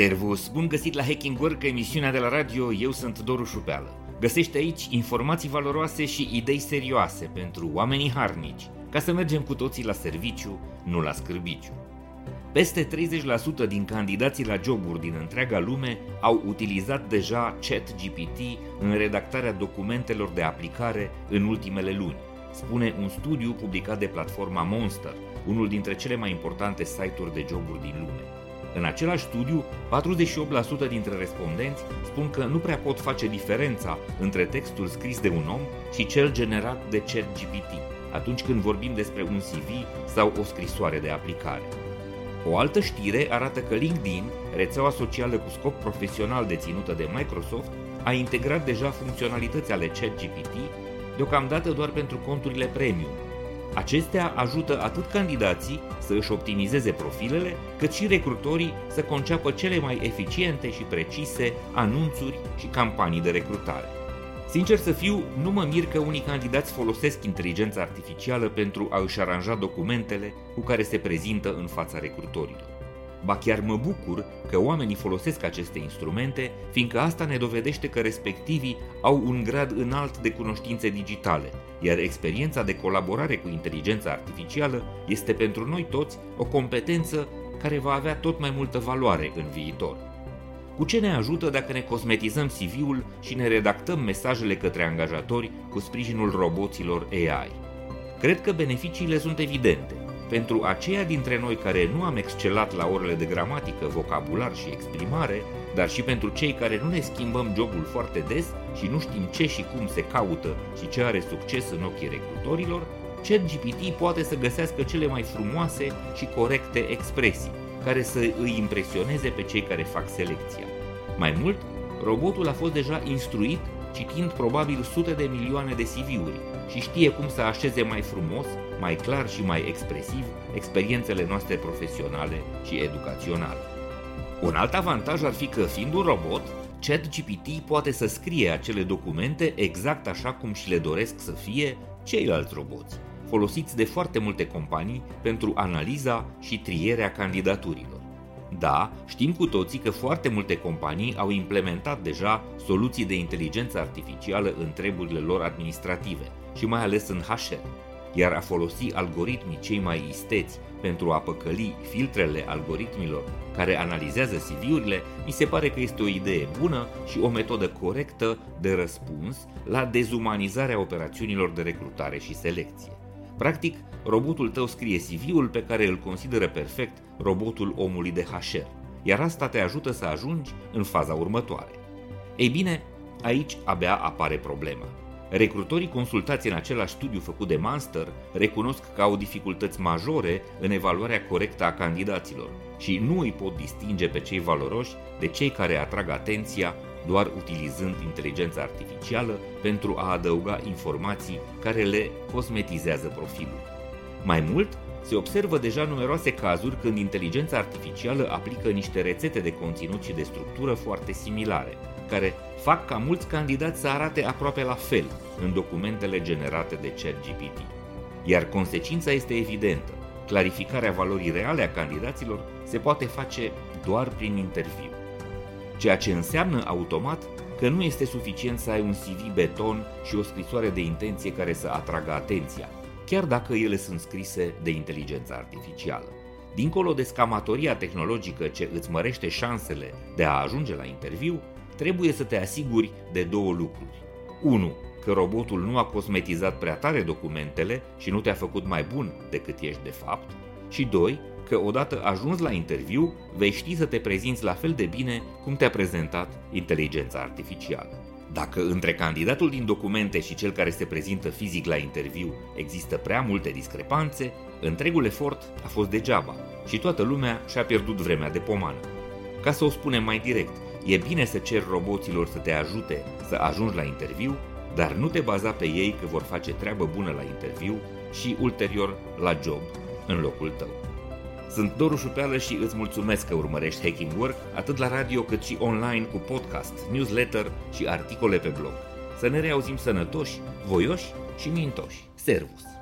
Servus! Bun găsit la Hacking Work, emisiunea de la radio, eu sunt Doru Șupeală. Găsește aici informații valoroase și idei serioase pentru oamenii harnici, ca să mergem cu toții la serviciu, nu la scârbiciu. Peste 30% din candidații la joburi din întreaga lume au utilizat deja ChatGPT în redactarea documentelor de aplicare în ultimele luni, spune un studiu publicat de platforma Monster, unul dintre cele mai importante site-uri de joburi din lume. În același studiu, 48% dintre respondenți spun că nu prea pot face diferența între textul scris de un om și cel generat de ChatGPT, atunci când vorbim despre un CV sau o scrisoare de aplicare. O altă știre arată că LinkedIn, rețeaua socială cu scop profesional deținută de Microsoft, a integrat deja funcționalități ale ChatGPT, deocamdată doar pentru conturile premium, Acestea ajută atât candidații să își optimizeze profilele, cât și recrutorii să conceapă cele mai eficiente și precise anunțuri și campanii de recrutare. Sincer să fiu, nu mă mir că unii candidați folosesc inteligența artificială pentru a își aranja documentele cu care se prezintă în fața recrutorilor. Ba chiar mă bucur că oamenii folosesc aceste instrumente, fiindcă asta ne dovedește că respectivii au un grad înalt de cunoștințe digitale, iar experiența de colaborare cu inteligența artificială este pentru noi toți o competență care va avea tot mai multă valoare în viitor. Cu ce ne ajută dacă ne cosmetizăm CV-ul și ne redactăm mesajele către angajatori cu sprijinul roboților AI? Cred că beneficiile sunt evidente pentru aceia dintre noi care nu am excelat la orele de gramatică, vocabular și exprimare, dar și pentru cei care nu ne schimbăm jobul foarte des și nu știm ce și cum se caută și ce are succes în ochii recrutorilor, ChatGPT poate să găsească cele mai frumoase și corecte expresii, care să îi impresioneze pe cei care fac selecția. Mai mult, robotul a fost deja instruit citind probabil sute de milioane de CV-uri și știe cum să așeze mai frumos, mai clar și mai expresiv experiențele noastre profesionale și educaționale. Un alt avantaj ar fi că, fiind un robot, ChatGPT poate să scrie acele documente exact așa cum și le doresc să fie ceilalți roboți, folosiți de foarte multe companii pentru analiza și trierea candidaturilor. Da, știm cu toții că foarte multe companii au implementat deja soluții de inteligență artificială în treburile lor administrative și mai ales în HR, iar a folosi algoritmii cei mai isteți pentru a păcăli filtrele algoritmilor care analizează CV-urile, mi se pare că este o idee bună și o metodă corectă de răspuns la dezumanizarea operațiunilor de recrutare și selecție. Practic, robotul tău scrie CV-ul pe care îl consideră perfect robotul omului de HR, iar asta te ajută să ajungi în faza următoare. Ei bine, aici abia apare problema. Recrutorii consultați în același studiu făcut de Monster recunosc că au dificultăți majore în evaluarea corectă a candidaților și nu îi pot distinge pe cei valoroși de cei care atrag atenția doar utilizând inteligența artificială pentru a adăuga informații care le cosmetizează profilul. Mai mult, se observă deja numeroase cazuri când inteligența artificială aplică niște rețete de conținut și de structură foarte similare, care fac ca mulți candidați să arate aproape la fel în documentele generate de ChatGPT. Iar consecința este evidentă. Clarificarea valorii reale a candidaților se poate face doar prin interviu. Ceea ce înseamnă automat că nu este suficient să ai un CV beton și o scrisoare de intenție care să atragă atenția, chiar dacă ele sunt scrise de inteligența artificială. Dincolo de scamatoria tehnologică ce îți mărește șansele de a ajunge la interviu, trebuie să te asiguri de două lucruri. 1. Că robotul nu a cosmetizat prea tare documentele și nu te-a făcut mai bun decât ești de fapt. Și 2. Că odată ajuns la interviu, vei ști să te prezinți la fel de bine cum te-a prezentat inteligența artificială. Dacă între candidatul din documente și cel care se prezintă fizic la interviu există prea multe discrepanțe, întregul efort a fost degeaba și toată lumea și-a pierdut vremea de pomană. Ca să o spunem mai direct, e bine să ceri roboților să te ajute să ajungi la interviu, dar nu te baza pe ei că vor face treabă bună la interviu și ulterior la job în locul tău. Sunt Doru Șupeală și îți mulțumesc că urmărești Hacking Work atât la radio cât și online cu podcast, newsletter și articole pe blog. Să ne reauzim sănătoși, voioși și mintoși. Servus!